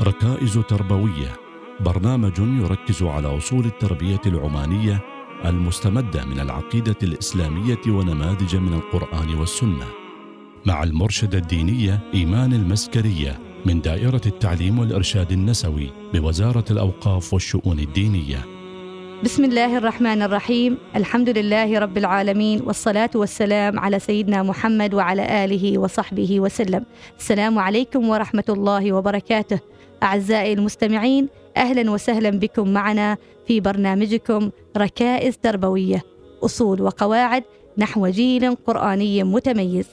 ركائز تربوية. برنامج يركز على أصول التربية العمانية المستمدة من العقيدة الإسلامية ونماذج من القرآن والسنة. مع المرشدة الدينية إيمان المسكرية من دائرة التعليم والإرشاد النسوي بوزارة الأوقاف والشؤون الدينية. بسم الله الرحمن الرحيم. الحمد لله رب العالمين والصلاة والسلام على سيدنا محمد وعلى آله وصحبه وسلم. السلام عليكم ورحمة الله وبركاته. أعزائي المستمعين أهلا وسهلا بكم معنا في برنامجكم ركائز تربوية أصول وقواعد نحو جيل قرآني متميز.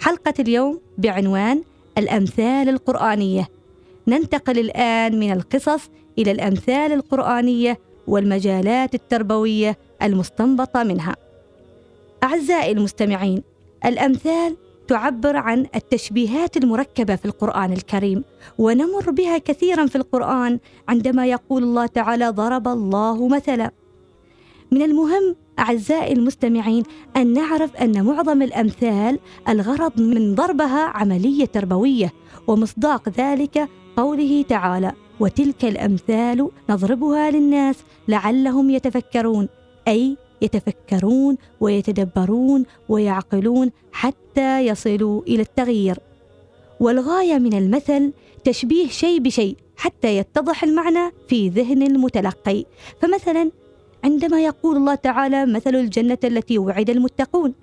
حلقة اليوم بعنوان الأمثال القرآنية. ننتقل الآن من القصص إلى الأمثال القرآنية والمجالات التربوية المستنبطة منها. أعزائي المستمعين الأمثال تعبر عن التشبيهات المركبة في القرآن الكريم ونمر بها كثيرا في القرآن عندما يقول الله تعالى ضرب الله مثلا. من المهم أعزائي المستمعين أن نعرف أن معظم الأمثال الغرض من ضربها عملية تربوية ومصداق ذلك قوله تعالى وتلك الأمثال نضربها للناس لعلهم يتفكرون. أي يتفكرون ويتدبرون ويعقلون حتى يصلوا إلى التغيير. والغاية من المثل تشبيه شيء بشيء حتى يتضح المعنى في ذهن المتلقي. فمثلا عندما يقول الله تعالى مثل الجنة التي وعد المتقون.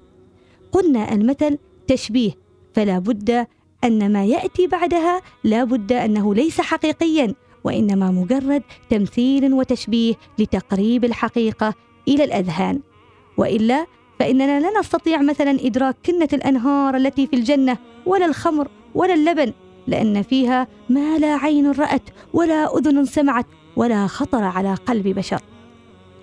قلنا المثل تشبيه فلا بد أن ما يأتي بعدها لا بد أنه ليس حقيقيا وإنما مجرد تمثيل وتشبيه لتقريب الحقيقة إلى الأذهان. وإلا فإننا لا نستطيع مثلا إدراك كنة الأنهار التي في الجنة ولا الخمر ولا اللبن لأن فيها ما لا عين رأت ولا أذن سمعت ولا خطر على قلب بشر.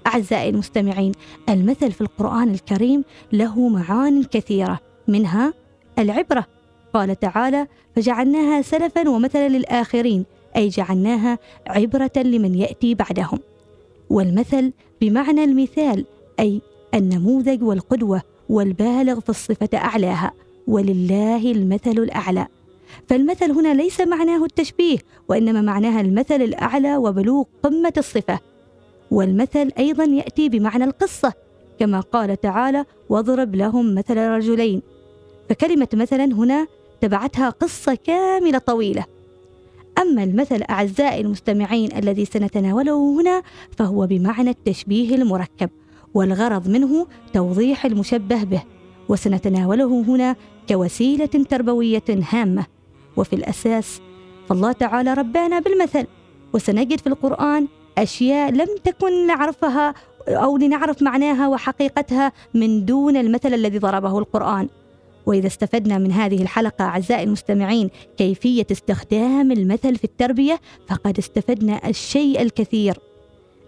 أعزائي المستمعين المثل في القرآن الكريم له معان كثيرة منها العبرة. قال تعالى فجعلناها سلفا ومثلا للآخرين أي جعلناها عبرة لمن يأتي بعدهم. والمثل بمعنى المثال أي النموذج والقدوة والبالغ في الصفة أعلاها ولله المثل الأعلى. فالمثل هنا ليس معناه التشبيه وإنما معناها المثل الأعلى وبلوغ قمة الصفة. والمثل أيضا يأتي بمعنى القصة كما قال تعالى واضرب لهم مثل رجلين فكلمة مثلا هنا تبعتها قصة كاملة طويلة. أما المثل أعزائي المستمعين الذي سنتناوله هنا فهو بمعنى التشبيه المركب والغرض منه توضيح المشبه به وسنتناوله هنا كوسيلة تربوية هامة. وفي الأساس فالله تعالى ربانا بالمثل وسنجد في القرآن أشياء لم تكن نعرفها أو لنعرف معناها وحقيقتها من دون المثل الذي ضربه القرآن. وإذا استفدنا من هذه الحلقة أعزائي المستمعين كيفية استخدام المثل في التربية فقد استفدنا الشيء الكثير.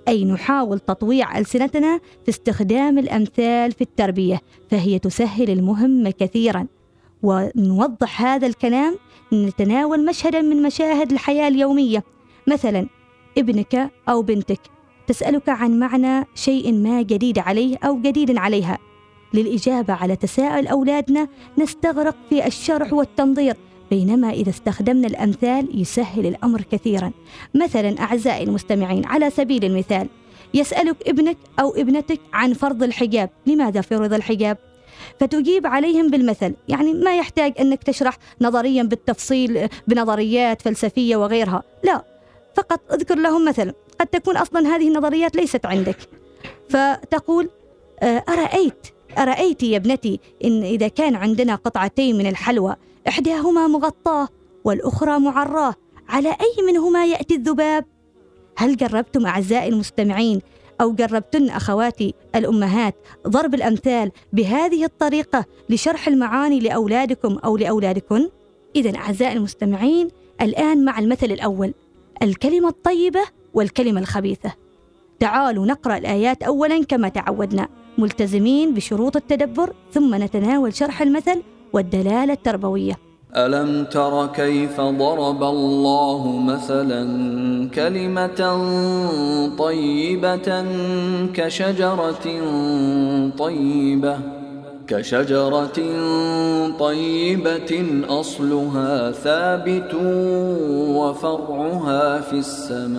أي نحاول تطويع ألسنتنا في استخدام الأمثال في التربية فهي تسهل المهمه كثيرا. ونوضح هذا الكلام نتناول مشهدا من مشاهد الحياة اليومية. مثلا ابنك أو بنتك تسألك عن معنى شيء ما جديد عليه أو جديد عليها. للإجابة على تساؤل أولادنا نستغرق في الشرح والتنظير. بينما إذا استخدمنا الأمثال يسهل الأمر كثيرا. مثلا أعزائي المستمعين على سبيل المثال يسألك ابنك أو ابنتك عن فرض الحجاب. لماذا فرض الحجاب؟ فتجيب عليهم بالمثل. يعني ما يحتاج أنك تشرح نظريا بالتفصيل بنظريات فلسفية وغيرها. لا فقط اذكر لهم مثلا قد تكون أصلا هذه النظريات ليست عندك. فتقول أرأيت؟ أرأيت يا ابنتي إن إذا كان عندنا قطعتين من الحلوى إحداهما مغطاة والأخرى معراه على أي منهما يأتي الذباب؟ هل جربتم أعزائي المستمعين أو جربتن أخواتي الأمهات ضرب الأمثال بهذه الطريقة لشرح المعاني لأولادكم أو لأولادكن؟ إذا أعزائي المستمعين الآن مع المثل الأول الكلمة الطيبة والكلمة الخبيثة تعالوا نقرأ الآيات أولا كما تعودنا ملتزمين بشروط التدبر ثم نتناول شرح المثل والدلالة التربوية. ألم تر كيف ضرب الله مثلا كلمة طيبة كشجرة طيبة كشجرة طيبة أصلها ثابت وفرعها في السماء.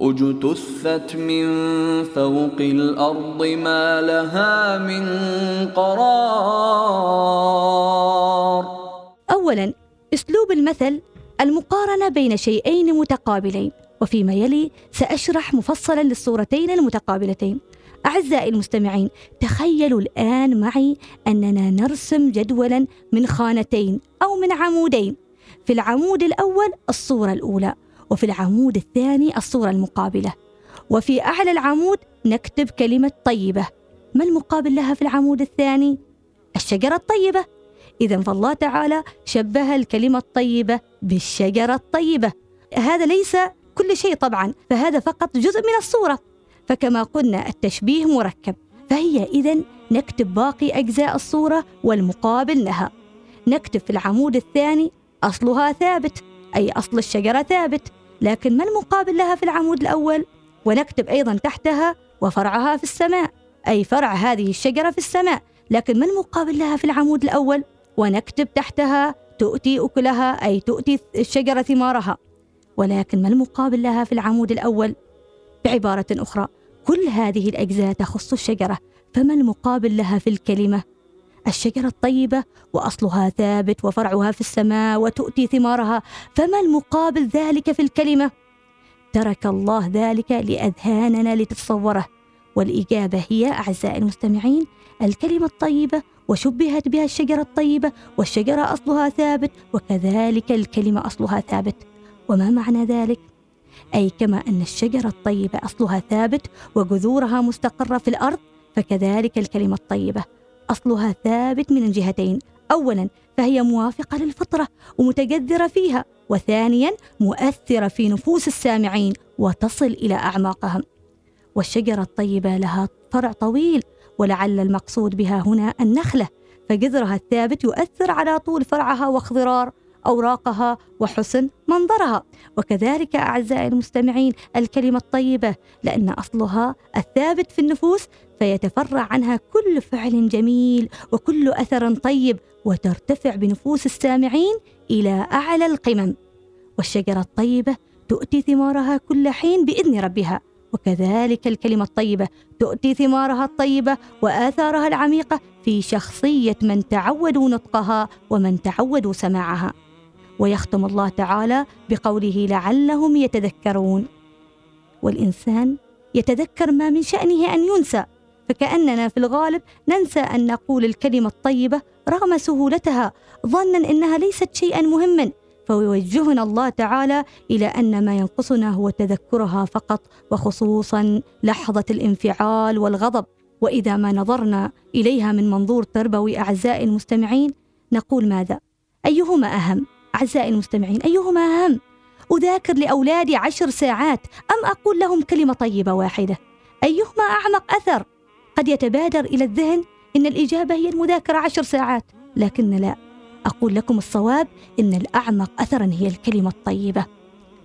أجتثت من فوق الأرض ما لها من قرار. أولا أسلوب المثل المقارنة بين شيئين متقابلين وفيما يلي سأشرح مفصلا للصورتين المتقابلتين. أعزائي المستمعين تخيلوا الآن معي أننا نرسم جدولا من خانتين أو من عمودين. في العمود الأول الصورة الأولى. وفي العمود الثاني الصورة المقابلة. وفي أعلى العمود نكتب كلمة طيبة. ما المقابل لها في العمود الثاني؟ الشجرة الطيبة. إذا فالله تعالى شبه الكلمة الطيبة بالشجرة الطيبة. هذا ليس كل شيء طبعا فهذا فقط جزء من الصورة. فكما قلنا التشبيه مركب. فهي إذا نكتب باقي أجزاء الصورة والمقابل لها. نكتب في العمود الثاني أصلها ثابت أي أصل الشجرة ثابت. لكن ما المقابل لها في العمود الأول؟ ونكتب أيضا تحتها وفرعها في السماء أي فرع هذه الشجرة في السماء. لكن ما المقابل لها في العمود الأول؟ ونكتب تحتها تؤتي أكلها أي تؤتي الشجرة ثمارها. ولكن ما المقابل لها في العمود الأول؟ بعبارة أخرى كل هذه الأجزاء تخص الشجرة فما المقابل لها في الكلمة؟ الشجرة الطيبة وأصلها ثابت وفرعها في السماء وتؤتي ثمارها فما المقابل ذلك في الكلمة؟ ترك الله ذلك لأذهاننا لتتصوره والإجابة هي أعزائي المستمعين الكلمة الطيبة وشبهت بها الشجرة الطيبة والشجرة أصلها ثابت وكذلك الكلمة أصلها ثابت. وما معنى ذلك؟ أي كما أن الشجرة الطيبة أصلها ثابت وجذورها مستقرة في الأرض فكذلك الكلمة الطيبة. أصلها ثابت من الجهتين. أولا فهي موافقة للفطرة ومتجذرة فيها وثانيا مؤثرة في نفوس السامعين وتصل إلى أعماقهم والشجرة الطيبة لها فرع طويل ولعل المقصود بها هنا النخلة فجذرها الثابت يؤثر على طول فرعها واخضرار أوراقها وحسن منظرها. وكذلك أعزائي المستمعين الكلمة الطيبة لأن أصلها الثابت في النفوس فيتفرع عنها كل فعل جميل وكل أثر طيب وترتفع بنفوس السامعين إلى أعلى القمم. والشجرة الطيبة تؤتي ثمارها كل حين بإذن ربها. وكذلك الكلمة الطيبة تؤتي ثمارها الطيبة وآثارها العميقة في شخصية من تعودوا نطقها ومن تعودوا سماعها. ويختم الله تعالى بقوله لعلهم يتذكرون والإنسان يتذكر ما من شأنه أن ينسى فكأننا في الغالب ننسى أن نقول الكلمة الطيبة رغم سهولتها ظنا أنها ليست شيئا مهما فيوجهنا الله تعالى إلى أن ما ينقصنا هو تذكرها فقط وخصوصا لحظة الانفعال والغضب وإذا ما نظرنا إليها من منظور تربوي أعزائي المستمعين نقول ماذا؟ أيهما أهم؟ أعزائي المستمعين أيهما أهم؟ أذاكر لأولادي عشر ساعات أم أقول لهم كلمة طيبة واحدة؟ أيهما أعمق أثر؟ قد يتبادر إلى الذهن إن الإجابة هي المذاكرة عشر ساعات لكن لا أقول لكم الصواب إن الأعمق أثرا هي الكلمة الطيبة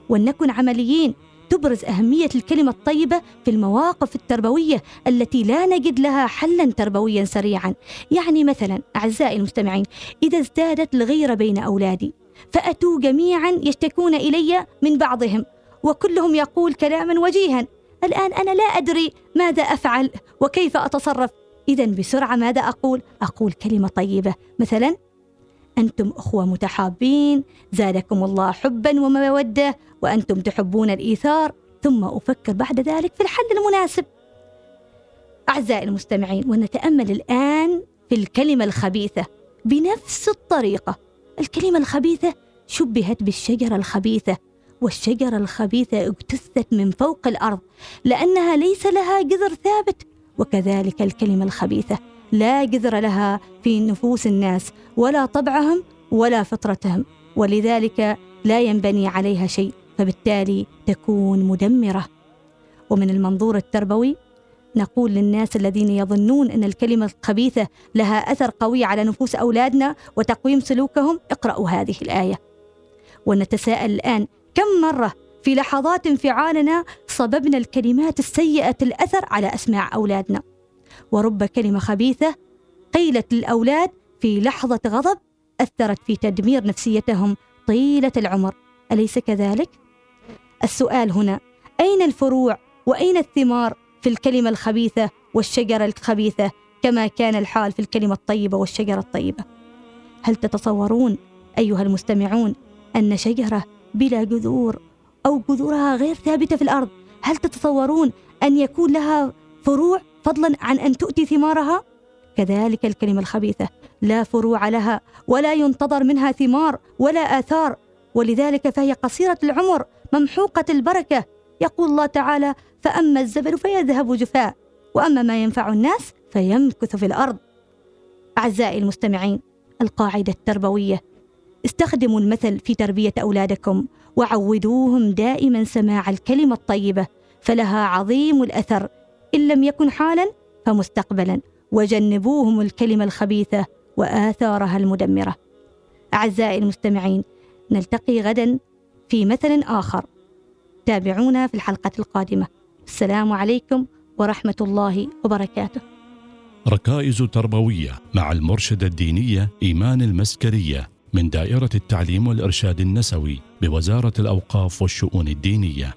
ولنكن عمليين تبرز أهمية الكلمة الطيبة في المواقف التربوية التي لا نجد لها حلا تربويا سريعا يعني مثلا أعزائي المستمعين إذا ازدادت الغيرة بين أولادي فأتوا جميعا يشتكون إلي من بعضهم وكلهم يقول كلاما وجيها الآن أنا لا أدري ماذا أفعل وكيف أتصرف. إذا بسرعة ماذا أقول؟ أقول كلمة طيبة مثلا أنتم أخوة متحابين زادكم الله حبا ومودة وأنتم تحبون الإيثار ثم أفكر بعد ذلك في الحل المناسب. أعزائي المستمعين ونتأمل الآن في الكلمة الخبيثة بنفس الطريقة. الكلمة الخبيثة شبهت بالشجرة الخبيثة والشجرة الخبيثة اجتثت من فوق الأرض لأنها ليس لها جذر ثابت وكذلك الكلمة الخبيثة لا جذر لها في نفوس الناس ولا طبعهم ولا فطرتهم ولذلك لا ينبني عليها شيء فبالتالي تكون مدمرة. ومن المنظور التربوي نقول للناس الذين يظنون أن الكلمة الخبيثة لها أثر قوي على نفوس أولادنا وتقويم سلوكهم اقرأوا هذه الآية. ونتساءل الآن كم مرة في لحظات انفعالنا صببنا الكلمات السيئة الأثر على أسماع أولادنا؟ ورب كلمة خبيثة قيلت للأولاد في لحظة غضب أثرت في تدمير نفسيتهم طيلة العمر. أليس كذلك؟ السؤال هنا أين الفروع وأين الثمار في الكلمة الخبيثة والشجرة الخبيثة كما كان الحال في الكلمة الطيبة والشجرة الطيبة. هل تتصورون أيها المستمعون أن شجرة بلا جذور أو جذورها غير ثابتة في الأرض هل تتصورون أن يكون لها فروع فضلا عن أن تؤتي ثمارها؟ كذلك الكلمة الخبيثة لا فروع لها ولا ينتظر منها ثمار ولا آثار ولذلك فهي قصيرة العمر ممحوقة البركة. يقول الله تعالى فأما الزبل فيذهب جفاء وأما ما ينفع الناس فيمكث في الأرض. أعزائي المستمعين القاعدة التربوية استخدموا المثل في تربية أولادكم وعودوهم دائما سماع الكلمة الطيبة فلها عظيم الأثر. إن لم يكن حالا فمستقبلا وجنبوهم الكلمة الخبيثة وآثارها المدمرة. أعزائي المستمعين نلتقي غدا في مثل آخر. تابعونا في الحلقة القادمة. السلام عليكم ورحمة الله وبركاته. ركائز تربوية مع المرشدة الدينية إيمان المسكرية من دائرة التعليم والإرشاد النسوي بوزارة الأوقاف والشؤون الدينية.